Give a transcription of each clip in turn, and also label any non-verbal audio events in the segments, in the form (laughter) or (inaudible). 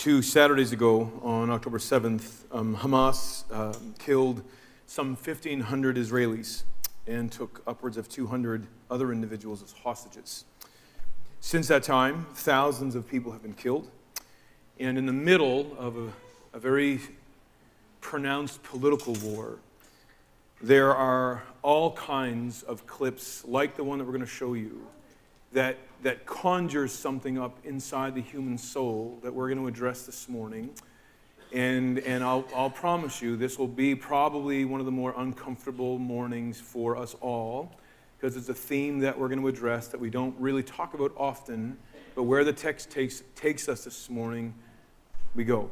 Two Saturdays ago, on October 7th, um, Hamas uh, killed some 1,500 Israelis and took upwards of 200 other individuals as hostages. Since that time, thousands of people have been killed. And in the middle of a, a very pronounced political war, there are all kinds of clips like the one that we're going to show you that, that conjures something up inside the human soul that we're going to address this morning. And, and I'll, I'll promise you, this will be probably one of the more uncomfortable mornings for us all because it's a theme that we're going to address that we don't really talk about often, but where the text takes, takes us this morning, we go.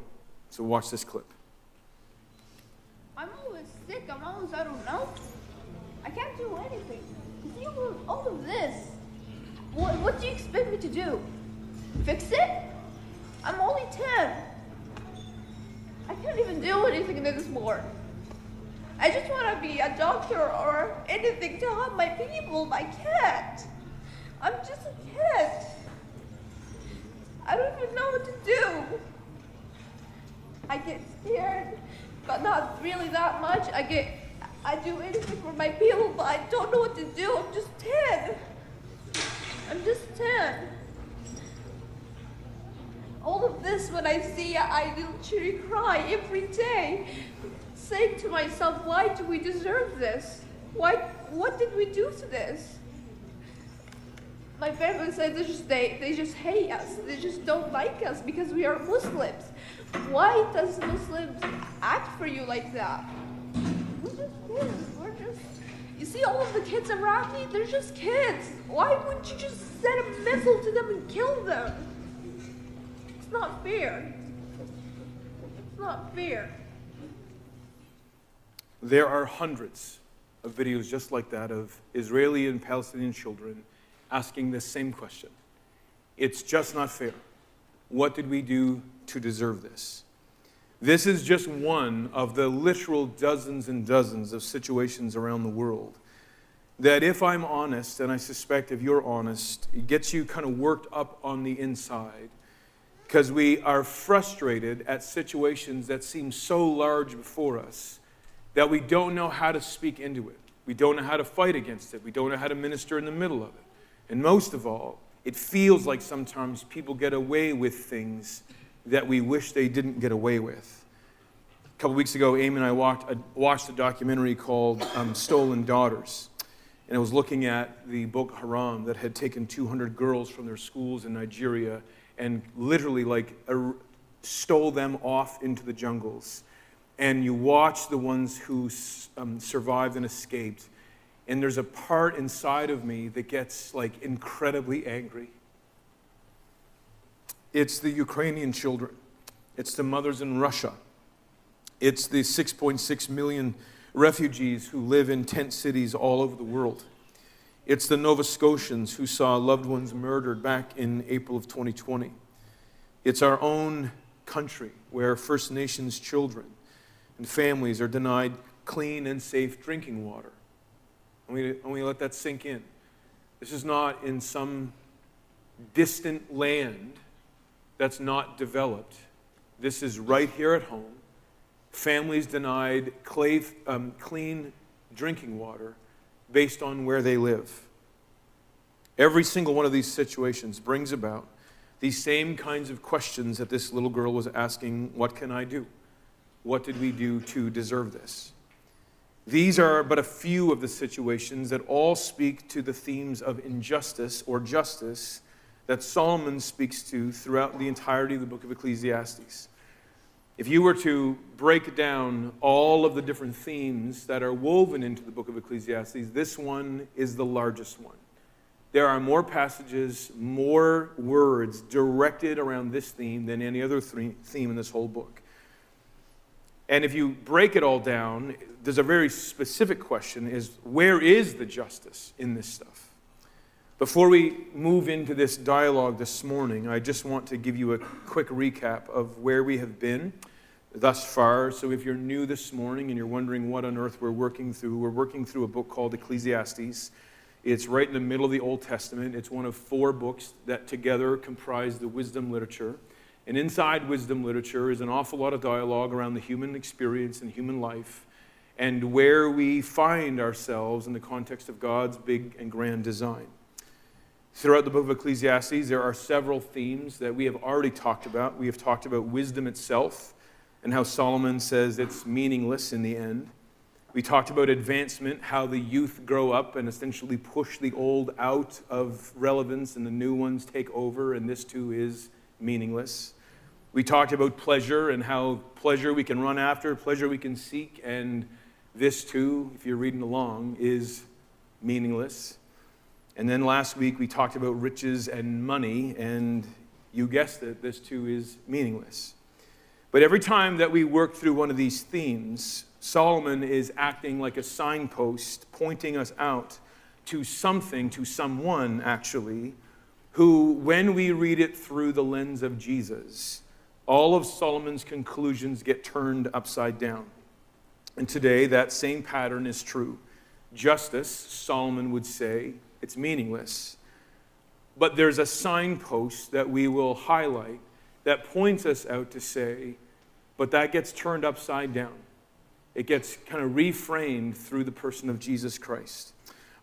So watch this clip. I'm always sick. I'm always I don't know. I can't do anything. See all of this. What, what do you expect me to do? Fix it? I'm only 10. I can't even do anything in this anymore. I just want to be a doctor or anything to help my people. I can't. I'm just a kid. I don't even know what to do. I get scared, but not really that much. I get, I do anything for my people, but I don't know what to do. I'm just 10. I'm just 10. All of this, when I see, I literally cry every day, saying to myself, why do we deserve this? Why, what did we do to this? My family said they just, they, they just hate us. They just don't like us because we are Muslims. Why does Muslims act for you like that? We're just kids. We're just you see all of the kids around me? They're just kids. Why wouldn't you just send a missile to them and kill them? It's not fair. It's not fair. There are hundreds of videos just like that of Israeli and Palestinian children asking the same question. It's just not fair. What did we do to deserve this? This is just one of the literal dozens and dozens of situations around the world that, if I'm honest, and I suspect if you're honest, it gets you kind of worked up on the inside because we are frustrated at situations that seem so large before us that we don't know how to speak into it. We don't know how to fight against it. We don't know how to minister in the middle of it. And most of all, it feels like sometimes people get away with things that we wish they didn't get away with. A couple weeks ago, Amy and I walked, uh, watched a documentary called um, Stolen Daughters. And I was looking at the Boko Haram that had taken 200 girls from their schools in Nigeria and literally like uh, stole them off into the jungles. And you watch the ones who um, survived and escaped. And there's a part inside of me that gets like incredibly angry it's the Ukrainian children. It's the mothers in Russia. It's the 6.6 million refugees who live in tent cities all over the world. It's the Nova Scotians who saw loved ones murdered back in April of 2020. It's our own country where First Nations children and families are denied clean and safe drinking water. And we, and we let that sink in. This is not in some distant land that's not developed. This is right here at home. Families denied um, clean drinking water based on where they live. Every single one of these situations brings about these same kinds of questions that this little girl was asking What can I do? What did we do to deserve this? These are but a few of the situations that all speak to the themes of injustice or justice that Solomon speaks to throughout the entirety of the book of Ecclesiastes. If you were to break down all of the different themes that are woven into the book of Ecclesiastes, this one is the largest one. There are more passages, more words directed around this theme than any other theme in this whole book. And if you break it all down, there's a very specific question is where is the justice in this stuff? Before we move into this dialogue this morning, I just want to give you a quick recap of where we have been thus far. So, if you're new this morning and you're wondering what on earth we're working through, we're working through a book called Ecclesiastes. It's right in the middle of the Old Testament. It's one of four books that together comprise the wisdom literature. And inside wisdom literature is an awful lot of dialogue around the human experience and human life and where we find ourselves in the context of God's big and grand design. Throughout the book of Ecclesiastes, there are several themes that we have already talked about. We have talked about wisdom itself and how Solomon says it's meaningless in the end. We talked about advancement, how the youth grow up and essentially push the old out of relevance and the new ones take over, and this too is meaningless. We talked about pleasure and how pleasure we can run after, pleasure we can seek, and this too, if you're reading along, is meaningless. And then last week we talked about riches and money, and you guessed it, this too is meaningless. But every time that we work through one of these themes, Solomon is acting like a signpost, pointing us out to something, to someone actually, who, when we read it through the lens of Jesus, all of Solomon's conclusions get turned upside down. And today, that same pattern is true. Justice, Solomon would say, it's meaningless. But there's a signpost that we will highlight that points us out to say, but that gets turned upside down. It gets kind of reframed through the person of Jesus Christ.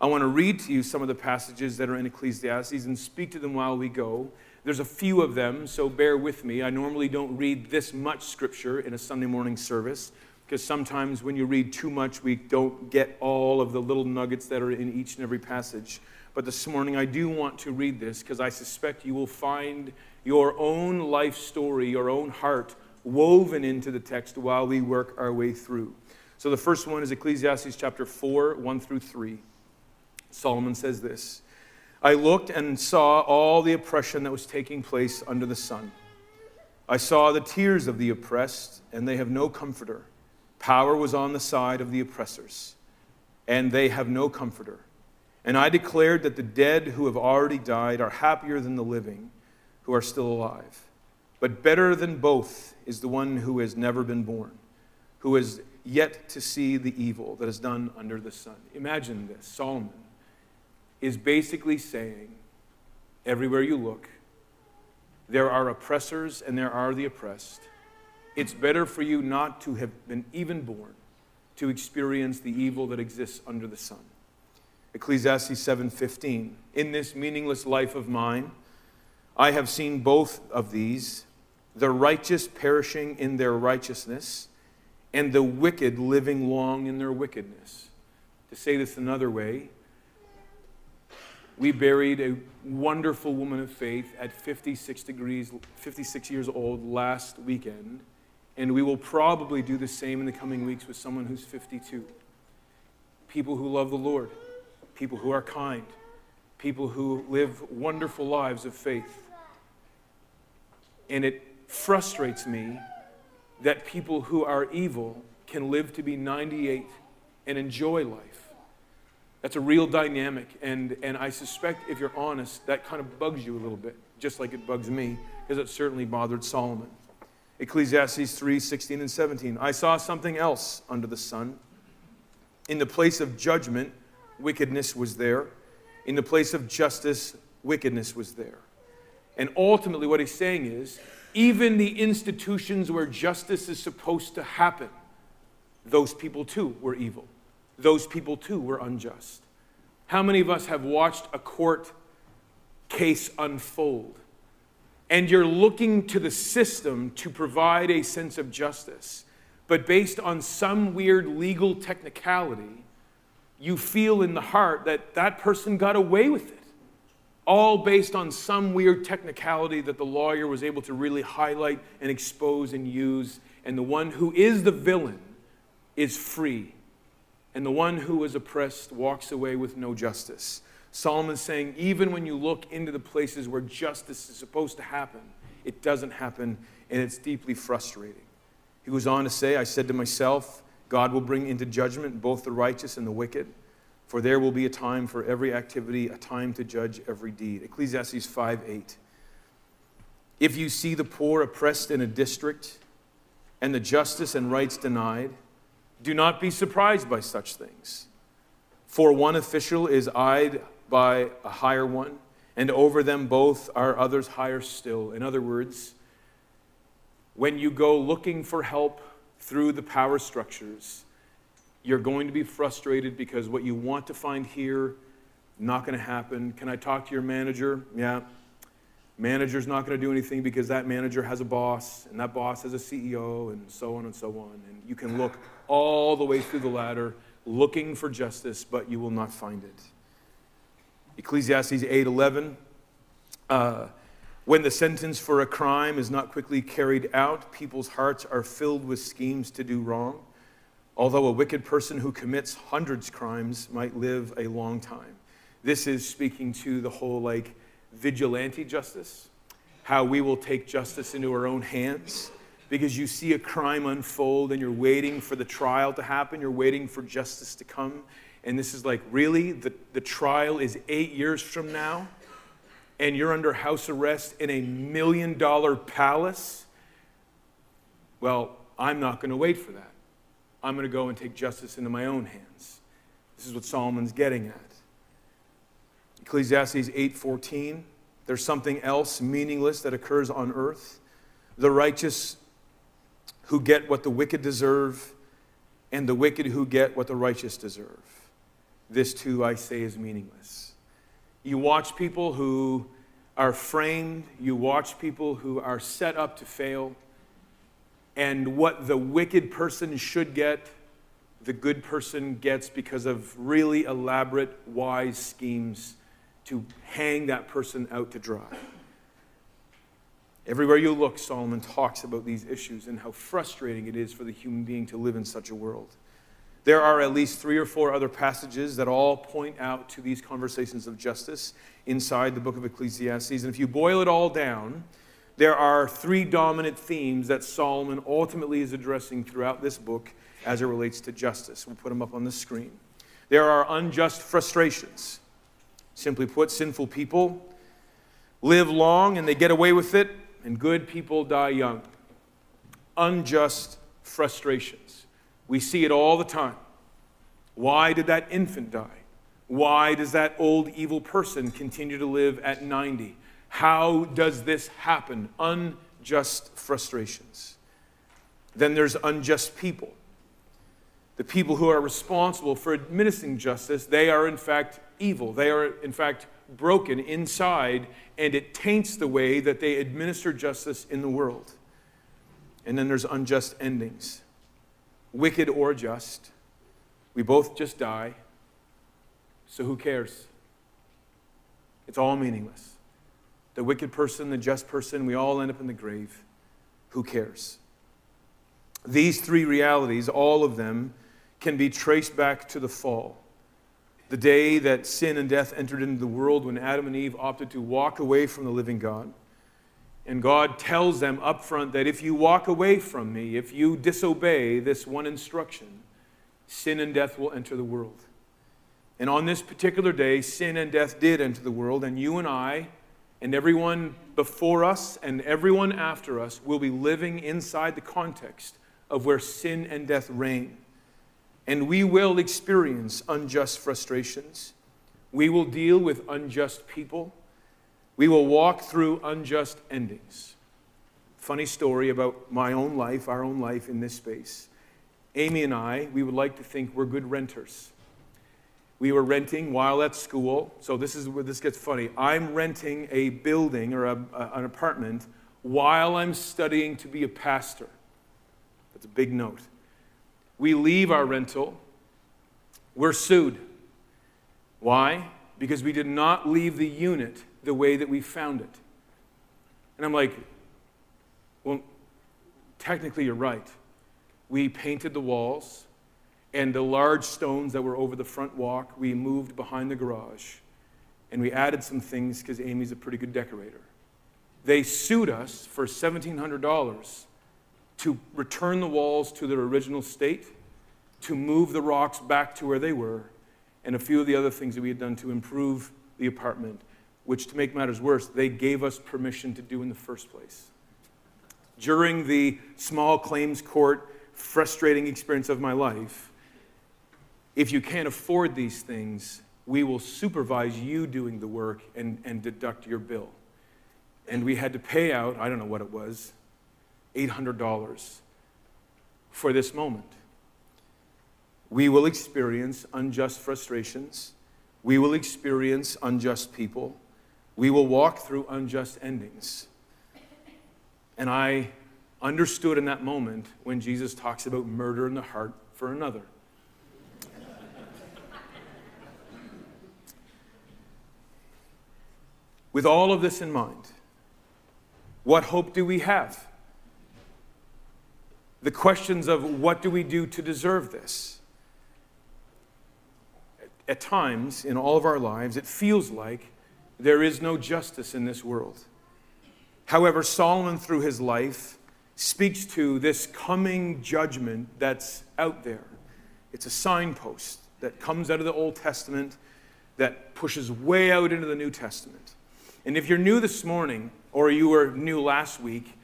I want to read to you some of the passages that are in Ecclesiastes and speak to them while we go. There's a few of them, so bear with me. I normally don't read this much scripture in a Sunday morning service because sometimes when you read too much, we don't get all of the little nuggets that are in each and every passage. But this morning, I do want to read this because I suspect you will find your own life story, your own heart woven into the text while we work our way through. So the first one is Ecclesiastes chapter 4, 1 through 3. Solomon says this I looked and saw all the oppression that was taking place under the sun. I saw the tears of the oppressed, and they have no comforter. Power was on the side of the oppressors, and they have no comforter. And I declared that the dead who have already died are happier than the living who are still alive. But better than both is the one who has never been born, who has yet to see the evil that is done under the sun. Imagine this Solomon is basically saying, everywhere you look, there are oppressors and there are the oppressed. It's better for you not to have been even born to experience the evil that exists under the sun. Ecclesiastes 7:15 In this meaningless life of mine I have seen both of these the righteous perishing in their righteousness and the wicked living long in their wickedness. To say this another way, we buried a wonderful woman of faith at 56 degrees 56 years old last weekend and we will probably do the same in the coming weeks with someone who's 52. People who love the Lord, people who are kind, people who live wonderful lives of faith. And it frustrates me that people who are evil can live to be 98 and enjoy life. That's a real dynamic. And, and I suspect, if you're honest, that kind of bugs you a little bit, just like it bugs me, because it certainly bothered Solomon. Ecclesiastes 3 16 and 17. I saw something else under the sun. In the place of judgment, wickedness was there. In the place of justice, wickedness was there. And ultimately, what he's saying is even the institutions where justice is supposed to happen, those people too were evil. Those people too were unjust. How many of us have watched a court case unfold? and you're looking to the system to provide a sense of justice, but based on some weird legal technicality, you feel in the heart that that person got away with it. All based on some weird technicality that the lawyer was able to really highlight and expose and use. And the one who is the villain is free. And the one who is oppressed walks away with no justice. Solomon's saying, even when you look into the places where justice is supposed to happen, it doesn't happen, and it's deeply frustrating. He goes on to say, I said to myself, God will bring into judgment both the righteous and the wicked, for there will be a time for every activity, a time to judge every deed. Ecclesiastes 5 8. If you see the poor oppressed in a district and the justice and rights denied, do not be surprised by such things. For one official is eyed by a higher one, and over them both are others higher still. In other words, When you go looking for help through the power structures, you're going to be frustrated because what you want to find here, not going to happen. Can I talk to your manager? Yeah. Manager's not going to do anything because that manager has a boss, and that boss has a CEO, and so on and so on. And you can look all the way through the ladder looking for justice, but you will not find it. Ecclesiastes 8:11. Uh, when the sentence for a crime is not quickly carried out, people's hearts are filled with schemes to do wrong. Although a wicked person who commits hundreds crimes might live a long time. This is speaking to the whole like vigilante justice, how we will take justice into our own hands because you see a crime unfold and you're waiting for the trial to happen, you're waiting for justice to come. And this is like, really? The, the trial is eight years from now? and you're under house arrest in a million dollar palace, well, I'm not going to wait for that. I'm going to go and take justice into my own hands. This is what Solomon's getting at. Ecclesiastes 8:14, there's something else meaningless that occurs on earth. The righteous who get what the wicked deserve, and the wicked who get what the righteous deserve. This too I say is meaningless. You watch people who are framed, you watch people who are set up to fail, and what the wicked person should get, the good person gets because of really elaborate, wise schemes to hang that person out to dry. Everywhere you look, Solomon talks about these issues and how frustrating it is for the human being to live in such a world. There are at least three or four other passages that all point out to these conversations of justice inside the book of Ecclesiastes. And if you boil it all down, there are three dominant themes that Solomon ultimately is addressing throughout this book as it relates to justice. We'll put them up on the screen. There are unjust frustrations. Simply put, sinful people live long and they get away with it, and good people die young. Unjust frustrations. We see it all the time. Why did that infant die? Why does that old evil person continue to live at 90? How does this happen? Unjust frustrations. Then there's unjust people. The people who are responsible for administering justice, they are in fact evil. They are in fact broken inside, and it taints the way that they administer justice in the world. And then there's unjust endings wicked or just. We both just die. So who cares? It's all meaningless. The wicked person, the just person, we all end up in the grave. Who cares? These three realities, all of them, can be traced back to the fall. The day that sin and death entered into the world when Adam and Eve opted to walk away from the living God. And God tells them up front that if you walk away from me, if you disobey this one instruction, sin and death will enter the world. And on this particular day, sin and death did enter the world, and you and I, and everyone before us and everyone after us, will be living inside the context of where sin and death reign. And we will experience unjust frustrations. We will deal with unjust people. We will walk through unjust endings. Funny story about my own life, our own life in this space. Amy and I, we would like to think we're good renters. We were renting while at school, so this is where this gets funny. I'm renting a building or a, a, an apartment while I'm studying to be a pastor. That's a big note. We leave our rental, we're sued. Why? Because we did not leave the unit the way that we found it. And I'm like, well, technically, you're right. We painted the walls, and the large stones that were over the front walk, we moved behind the garage, and we added some things because Amy's a pretty good decorator. They sued us for $1,700 to return the walls to their original state, to move the rocks back to where they were, and a few of the other things that we had done to improve the apartment which, to make matters worse, they gave us permission to do in the first place. During the small claims court frustrating experience of my life, if you can't afford these things, we will supervise you doing the work and, and deduct your bill. And we had to pay out, I don't know what it was, $800 for this moment. We will experience unjust frustrations. We will experience unjust people. We will walk through unjust endings. And I understood in that moment when Jesus talks about murder in the heart for another. With all of this in mind, what hope do we have? The questions of what do we do to deserve this? At times in all of our lives, it feels like there is no justice in this world. However, Solomon, through his life, speaks to this coming judgment that's out there. It's a signpost that comes out of the Old Testament that pushes way out into the New Testament. And if you're new this morning, or you were new last week,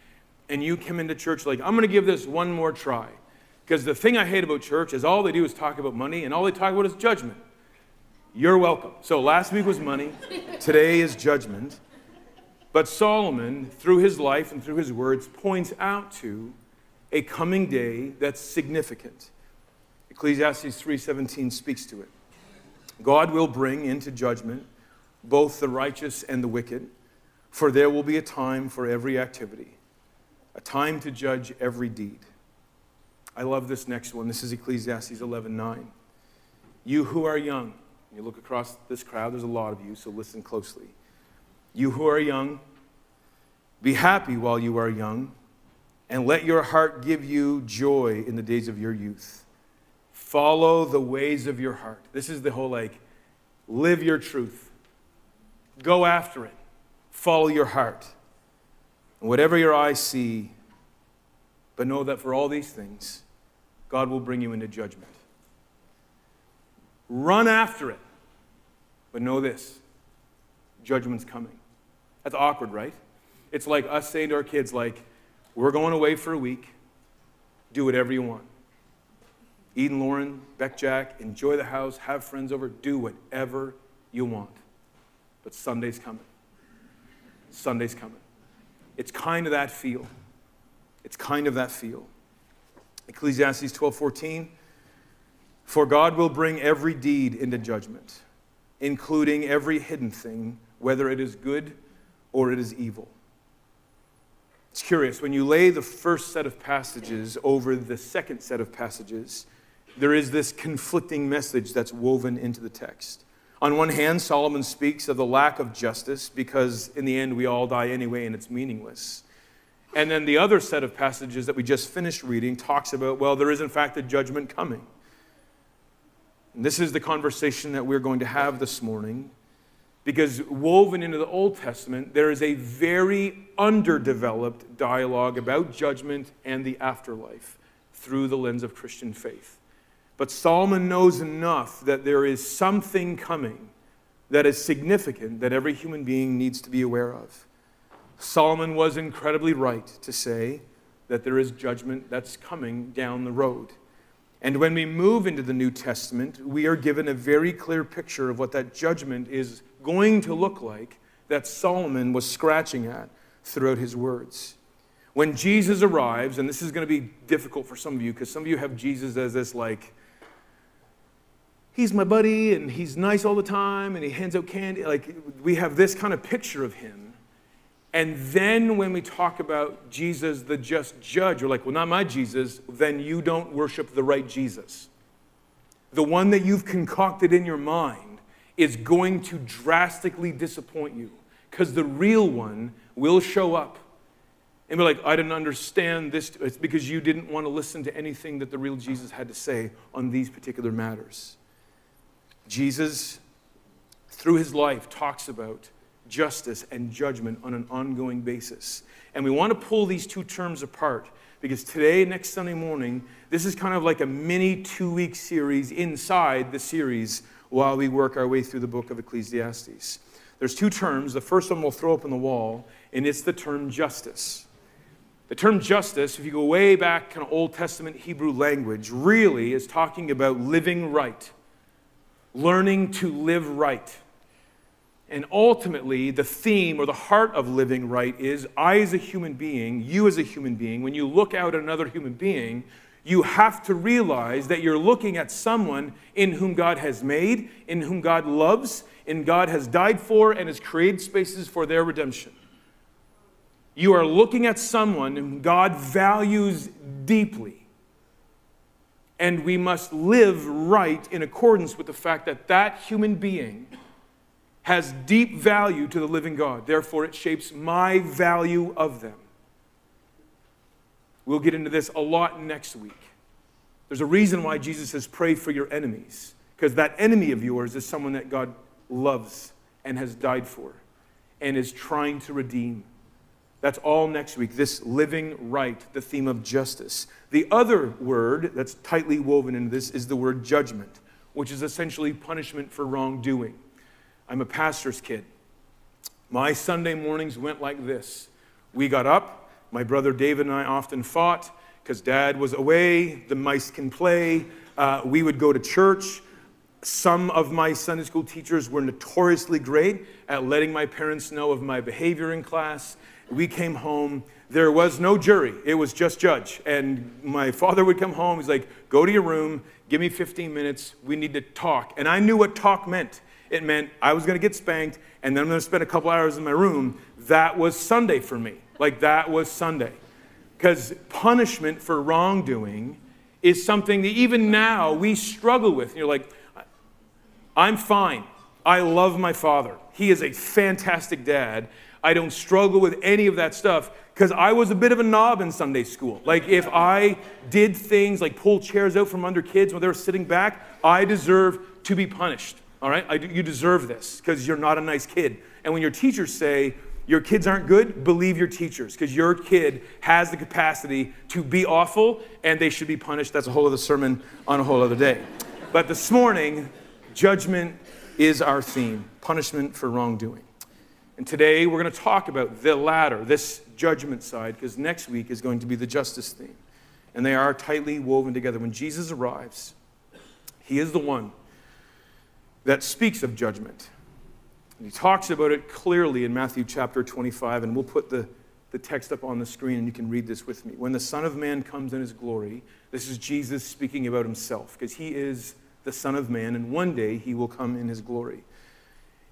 and you come into church like, I'm going to give this one more try. Because the thing I hate about church is all they do is talk about money, and all they talk about is judgment. You're welcome. So last week was money, (laughs) today is judgment. But Solomon, through his life and through his words, points out to a coming day that's significant. Ecclesiastes 3:17 speaks to it. God will bring into judgment both the righteous and the wicked, for there will be a time for every activity, a time to judge every deed. I love this next one. This is Ecclesiastes 11:9. You who are young, you look across this crowd, there's a lot of you, so listen closely. You who are young, be happy while you are young, and let your heart give you joy in the days of your youth. Follow the ways of your heart. This is the whole like, live your truth. Go after it. Follow your heart. And whatever your eyes see, but know that for all these things, God will bring you into judgment. Run after it. But know this judgment's coming. That's awkward, right? It's like us saying to our kids, like, we're going away for a week. Do whatever you want. Eden, Lauren, Beck Jack, enjoy the house, have friends over, do whatever you want. But Sunday's coming. Sunday's coming. It's kind of that feel. It's kind of that feel. Ecclesiastes 12:14 For God will bring every deed into judgment, including every hidden thing, whether it is good or it is evil. It's curious when you lay the first set of passages over the second set of passages, there is this conflicting message that's woven into the text. On one hand, Solomon speaks of the lack of justice because in the end we all die anyway and it's meaningless. And then the other set of passages that we just finished reading talks about, well, there is in fact a judgment coming. And this is the conversation that we're going to have this morning because woven into the Old Testament, there is a very underdeveloped dialogue about judgment and the afterlife through the lens of Christian faith. But Solomon knows enough that there is something coming that is significant that every human being needs to be aware of. Solomon was incredibly right to say that there is judgment that's coming down the road. And when we move into the New Testament, we are given a very clear picture of what that judgment is going to look like that Solomon was scratching at throughout his words. When Jesus arrives, and this is going to be difficult for some of you because some of you have Jesus as this like he's my buddy and he's nice all the time and he hands out candy. Like, we have this kind of picture of him. And then when we talk about Jesus, the just judge, we're like, well, not my Jesus, then you don't worship the right Jesus. The one that you've concocted in your mind is going to drastically disappoint you because the real one will show up and be like, I didn't understand this. It's because you didn't want to listen to anything that the real Jesus had to say on these particular matters. Jesus, through his life, talks about justice and judgment on an ongoing basis. And we want to pull these two terms apart because today, next Sunday morning, this is kind of like a mini two week series inside the series while we work our way through the book of Ecclesiastes. There's two terms. The first one we'll throw up on the wall, and it's the term justice. The term justice, if you go way back, kind of Old Testament Hebrew language, really is talking about living right learning to live right. And ultimately, the theme or the heart of living right is I, as a human being, you, as a human being, when you look out at another human being, you have to realize that you're looking at someone in whom God has made, in whom God loves, in God has died for, and has created spaces for their redemption. You are looking at someone whom God values deeply. And we must live right in accordance with the fact that that human being has deep value to the living God. Therefore, it shapes my value of them. We'll get into this a lot next week. There's a reason why Jesus says, Pray for your enemies, because that enemy of yours is someone that God loves and has died for and is trying to redeem. That's all next week. This living right, the theme of justice. The other word that's tightly woven into this is the word judgment, which is essentially punishment for wrongdoing. I'm a pastor's kid. My Sunday mornings went like this we got up, my brother David and I often fought because dad was away, the mice can play. Uh, we would go to church. Some of my Sunday school teachers were notoriously great at letting my parents know of my behavior in class we came home. There was no jury, it was just judge. And my father would come home. He's like, Go to your room, give me 15 minutes. We need to talk. And I knew what talk meant. It meant I was going to get spanked, and then I'm going to spend a couple hours in my room. That was Sunday for me. Like, that was Sunday. Because punishment for wrongdoing is something that even now we struggle with. And you're like, I'm fine. I love my father. He is a fantastic dad. I don't struggle with any of that stuff because I was a bit of a knob in Sunday school. Like, if I did things like pull chairs out from under kids when they were sitting back, I deserve to be punished. All right? I, you deserve this because you're not a nice kid. And when your teachers say, your kids aren't good, believe your teachers because your kid has the capacity to be awful and they should be punished. That's a whole other sermon on a whole other day. But this morning, judgment is our theme punishment for wrongdoing. And today we're going to talk about the latter, this judgment side, because next week is going to be the justice theme. And they are tightly woven together. When Jesus arrives, he is the one that speaks of judgment. And he talks about it clearly in Matthew chapter 25, and we'll put the, the text up on the screen and you can read this with me. When the Son of Man comes in his glory, this is Jesus speaking about himself, because he is the Son of Man, and one day he will come in his glory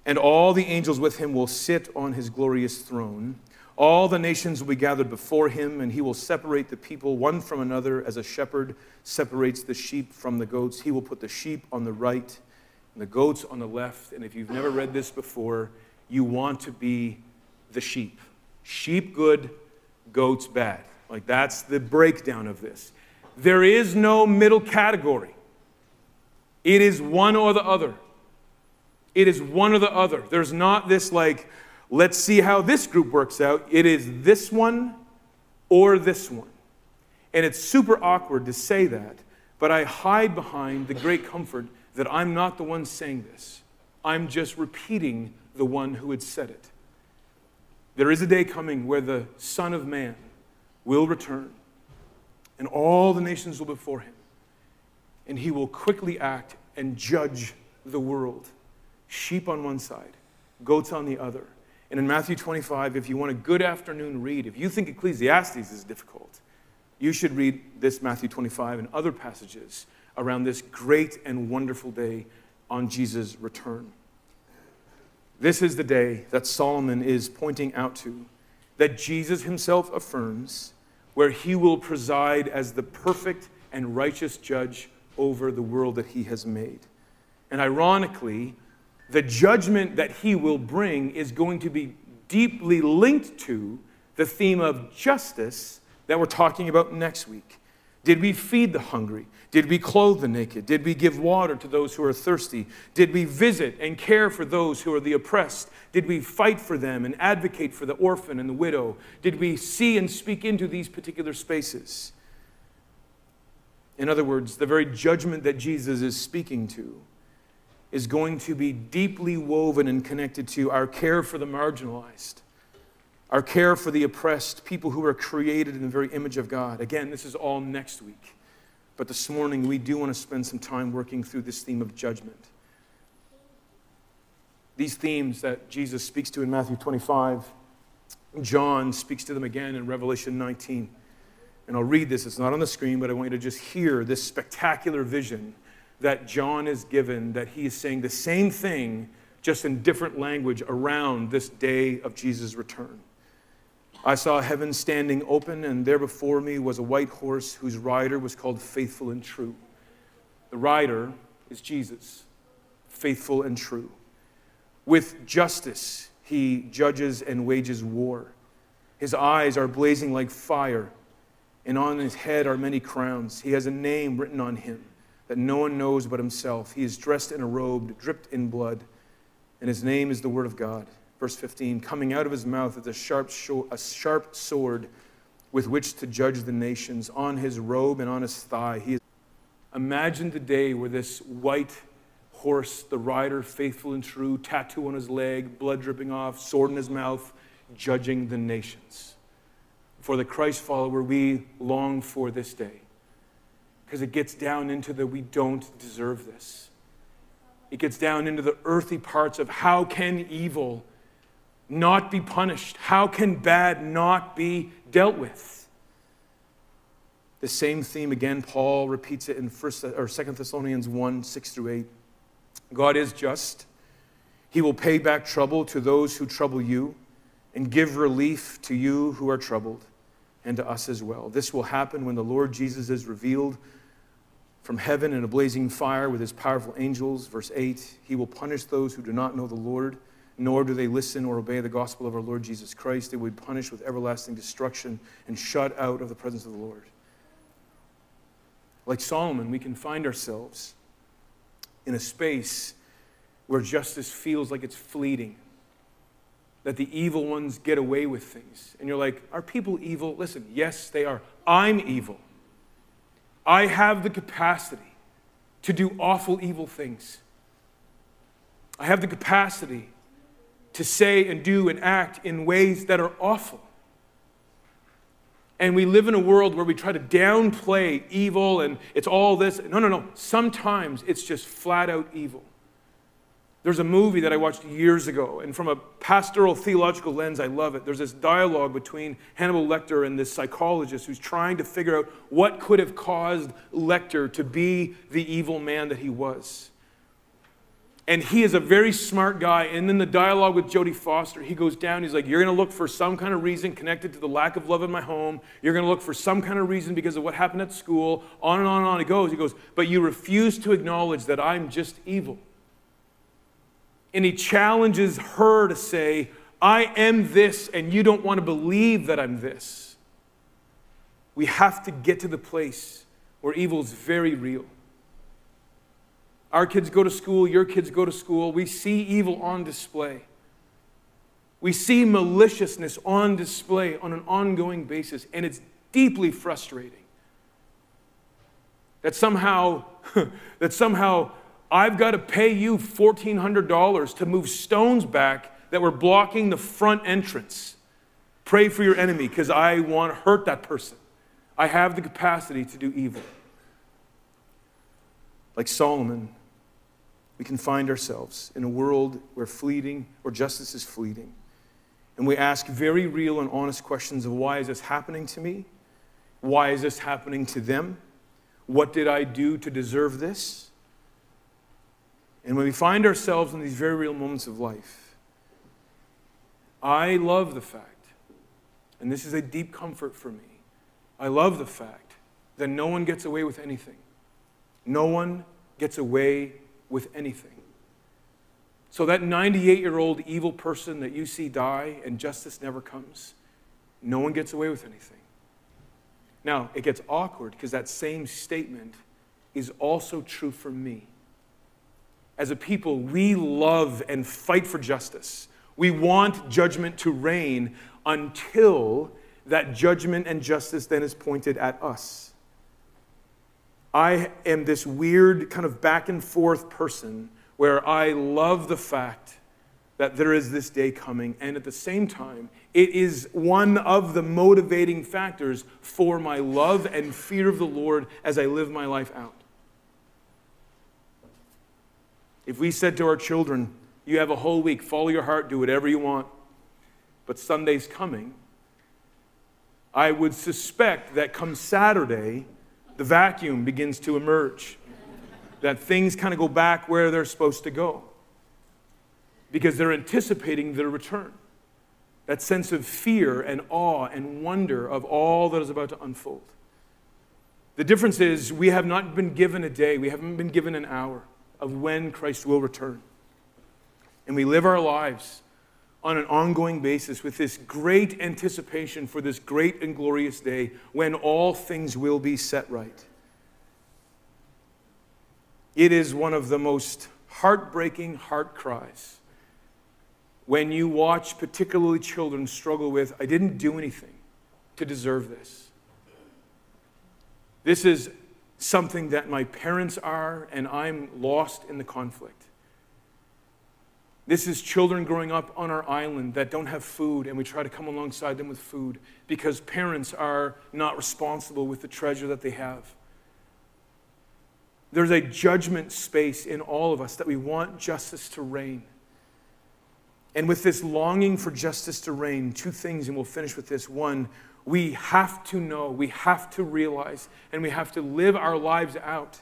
and all the angels with him will sit on his glorious throne. All the nations will be gathered before him, and he will separate the people one from another as a shepherd separates the sheep from the goats. He will put the sheep on the right and the goats on the left. And if you've never read this before, you want to be the sheep. Sheep good, goats bad. Like that's the breakdown of this. There is no middle category, it is one or the other. It is one or the other. There's not this like, let's see how this group works out. It is this one or this one. And it's super awkward to say that, but I hide behind the great comfort that I'm not the one saying this. I'm just repeating the one who had said it. There is a day coming where the Son of Man will return, and all the nations will be before him, and he will quickly act and judge the world sheep on one side, goats on the other. And in Matthew 25, if you want a good afternoon read, if you think Ecclesiastes is difficult, you should read this Matthew 25 and other passages around this great and wonderful day on Jesus' return. This is the day that Solomon is pointing out to, that Jesus himself affirms, where he will preside as the perfect and righteous judge over the world that he has made. And ironically, the judgment that he will bring is going to be deeply linked to the theme of justice that we're talking about next week. Did we feed the hungry? Did we clothe the naked? Did we give water to those who are thirsty? Did we visit and care for those who are the oppressed? Did we fight for them and advocate for the orphan and the widow? Did we see and speak into these particular spaces? In other words, the very judgment that Jesus is speaking to is going to be deeply woven and connected to our care for the marginalized, our care for the oppressed, people who are created in the very image of God. Again, this is all next week. But this morning, we do want to spend some time working through this theme of judgment. These themes that Jesus speaks to in Matthew 25, John speaks to them again in Revelation 19. And I'll read this, it's not on the screen, but I want you to just hear this spectacular vision that John is given, that he is saying the same thing, just in different language, around this day of Jesus' return. I saw heaven standing open, and there before me was a white horse whose rider was called Faithful and True. The rider is Jesus, faithful and true. With justice, he judges and wages war. His eyes are blazing like fire, and on his head are many crowns. He has a name written on him that no one knows but himself. He is dressed in a robe dripped in blood, and his name is the Word of God. Verse 15 Coming out of his mouth is a sharp, a sharp sword with which to judge the nations. On his robe and on his thigh, he is. Imagine the day where this white horse, the rider, faithful and true, tattoo on his leg, blood dripping off, sword in his mouth, judging the nations. For the Christ follower, we long for this day because it gets down into the we don't deserve this. It gets down into the earthy parts of how can evil not be punished? How can bad not be dealt with? The same theme again, Paul repeats it in First or Second Thessalonians 1 6 through 8. God is just. He will pay back trouble to those who trouble you and give relief to you who are troubled and to us as well. This will happen when the Lord Jesus is revealed from heaven in a blazing fire with his powerful angels. Verse 8 He will punish those who do not know the Lord, nor do they listen or obey the gospel of our Lord Jesus Christ. They will be punished with everlasting destruction and shut out of the presence of the Lord. Like Solomon, we can find ourselves in a space where justice feels like it's fleeting, that the evil ones get away with things. And you're like, are people evil? Listen, yes, they are. I'm evil. I have the capacity to do awful, evil things. I have the capacity to say and do and act in ways that are awful. And we live in a world where we try to downplay evil and it's all this. No, no, no. Sometimes it's just flat out evil. There's a movie that I watched years ago, and from a pastoral theological lens, I love it. There's this dialogue between Hannibal Lecter and this psychologist who's trying to figure out what could have caused Lecter to be the evil man that he was. And he is a very smart guy. And then the dialogue with Jodie Foster, he goes down, he's like, You're going to look for some kind of reason connected to the lack of love in my home. You're going to look for some kind of reason because of what happened at school. On and on and on it goes. He goes, But you refuse to acknowledge that I'm just evil. And he challenges her to say, I am this, and you don't want to believe that I'm this. We have to get to the place where evil is very real. Our kids go to school, your kids go to school. We see evil on display. We see maliciousness on display on an ongoing basis, and it's deeply frustrating. That somehow, (laughs) that somehow I've got to pay you $1,400 to move stones back that were blocking the front entrance. Pray for your enemy because I want to hurt that person. I have the capacity to do evil. Like Solomon, we can find ourselves in a world where fleeting or justice is fleeting. And we ask very real and honest questions of why is this happening to me? Why is this happening to them? What did I do to deserve this? And when we find ourselves in these very real moments of life, I love the fact, and this is a deep comfort for me, I love the fact that no one gets away with anything. No one gets away with anything. So, that 98 year old evil person that you see die and justice never comes, no one gets away with anything. Now, it gets awkward because that same statement is also true for me. As a people, we love and fight for justice. We want judgment to reign until that judgment and justice then is pointed at us. I am this weird kind of back and forth person where I love the fact that there is this day coming, and at the same time, it is one of the motivating factors for my love and fear of the Lord as I live my life out. If we said to our children, You have a whole week. Follow your heart, do whatever you want. But Sunday's coming. I would suspect that come Saturday, the vacuum begins to emerge, that things kind of go back where they're supposed to go because they're anticipating their return. That sense of fear and awe and wonder of all that is about to unfold. The difference is we have not been given a day, we haven't been given an hour of when Christ will return. And we live our lives on an ongoing basis with this great anticipation for this great and glorious day when all things will be set right. It is one of the most heartbreaking heart cries when you watch particularly children struggle with, I didn't do anything to deserve this. This is something that my parents are, and I'm lost in the conflict. This is children growing up on our island that don't have food, and we try to come alongside them with food because parents are not responsible with the treasure that they have. There's a judgment space in all of us that we want justice to reign. And with this longing for justice to reign, two things, and we'll finish with this. One, we have to know, we have to realize, and we have to live our lives out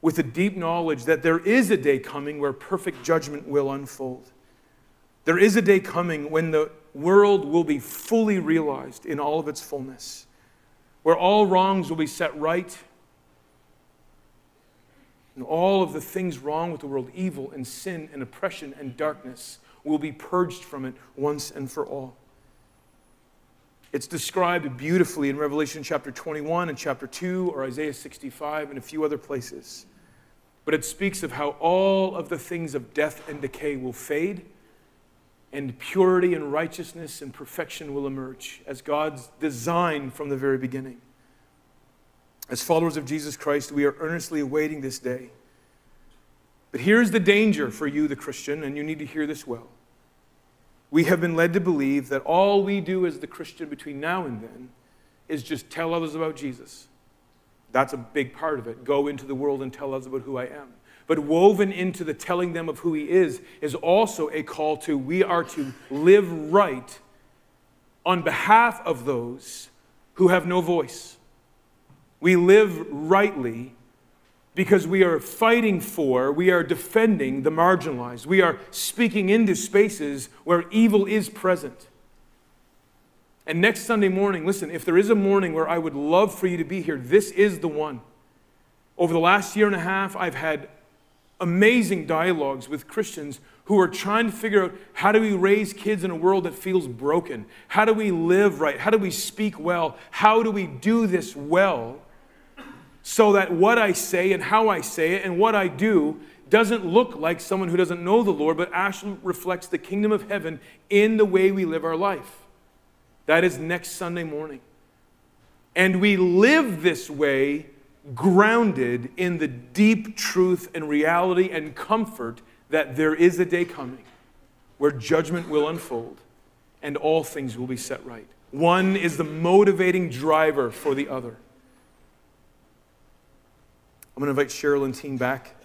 with a deep knowledge that there is a day coming where perfect judgment will unfold. There is a day coming when the world will be fully realized in all of its fullness, where all wrongs will be set right, and all of the things wrong with the world, evil and sin and oppression and darkness, will be purged from it once and for all. It's described beautifully in Revelation chapter 21 and chapter 2, or Isaiah 65, and a few other places. But it speaks of how all of the things of death and decay will fade, and purity and righteousness and perfection will emerge as God's design from the very beginning. As followers of Jesus Christ, we are earnestly awaiting this day. But here's the danger for you, the Christian, and you need to hear this well. We have been led to believe that all we do as the Christian between now and then is just tell others about Jesus. That's a big part of it. Go into the world and tell others about who I am. But woven into the telling them of who he is is also a call to we are to live right on behalf of those who have no voice. We live rightly because we are fighting for, we are defending the marginalized. We are speaking into spaces where evil is present. And next Sunday morning, listen, if there is a morning where I would love for you to be here, this is the one. Over the last year and a half, I've had amazing dialogues with Christians who are trying to figure out how do we raise kids in a world that feels broken? How do we live right? How do we speak well? How do we do this well? So that what I say and how I say it and what I do doesn't look like someone who doesn't know the Lord, but actually reflects the kingdom of heaven in the way we live our life. That is next Sunday morning. And we live this way grounded in the deep truth and reality and comfort that there is a day coming where judgment will unfold and all things will be set right. One is the motivating driver for the other. I'm going to invite Cheryl and team back.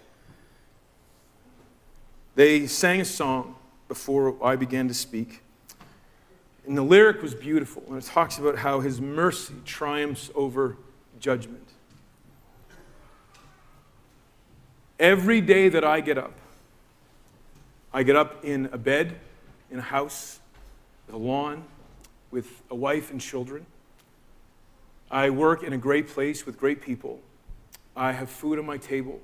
They sang a song before I began to speak. And the lyric was beautiful. And it talks about how his mercy triumphs over judgment. Every day that I get up, I get up in a bed, in a house, with a lawn, with a wife and children. I work in a great place with great people. I have food on my table.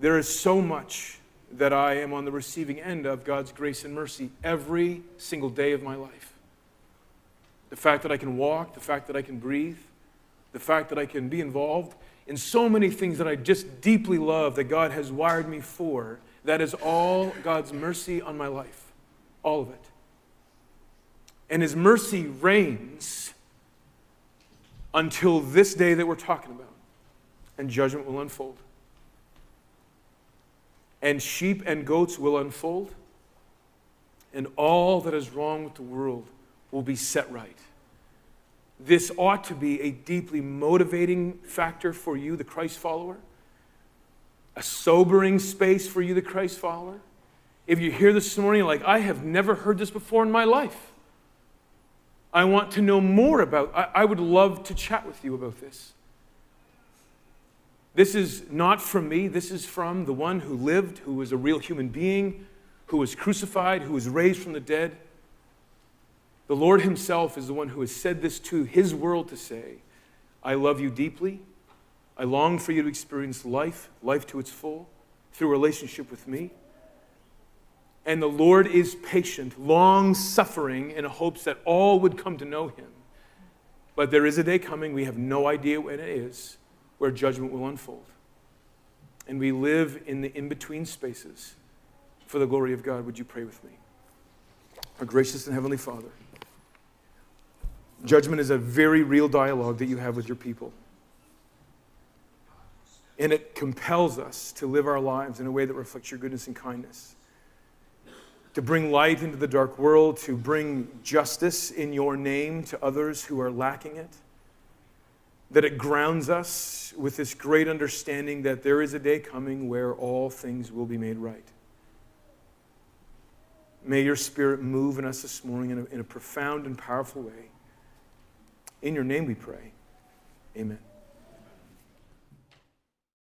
There is so much that I am on the receiving end of God's grace and mercy every single day of my life. The fact that I can walk, the fact that I can breathe, the fact that I can be involved in so many things that I just deeply love that God has wired me for, that is all God's mercy on my life. All of it. And His mercy reigns until this day that we're talking about and judgment will unfold. And sheep and goats will unfold, and all that is wrong with the world will be set right. This ought to be a deeply motivating factor for you, the Christ follower, a sobering space for you, the Christ follower, If you hear this morning, like, I have never heard this before in my life, I want to know more about, I, I would love to chat with you about this. This is not from me, this is from the one who lived, who was a real human being, who was crucified, who was raised from the dead. The Lord Himself is the one who has said this to His world to say, I love you deeply. I long for you to experience life, life to its full, through relationship with me. And the Lord is patient, long suffering, in hopes that all would come to know Him. But there is a day coming, we have no idea when it is, where judgment will unfold. And we live in the in between spaces for the glory of God. Would you pray with me? Our gracious and heavenly Father, judgment is a very real dialogue that you have with your people. And it compels us to live our lives in a way that reflects your goodness and kindness. To bring light into the dark world, to bring justice in your name to others who are lacking it. That it grounds us with this great understanding that there is a day coming where all things will be made right. May your spirit move in us this morning in a, in a profound and powerful way. In your name we pray. Amen.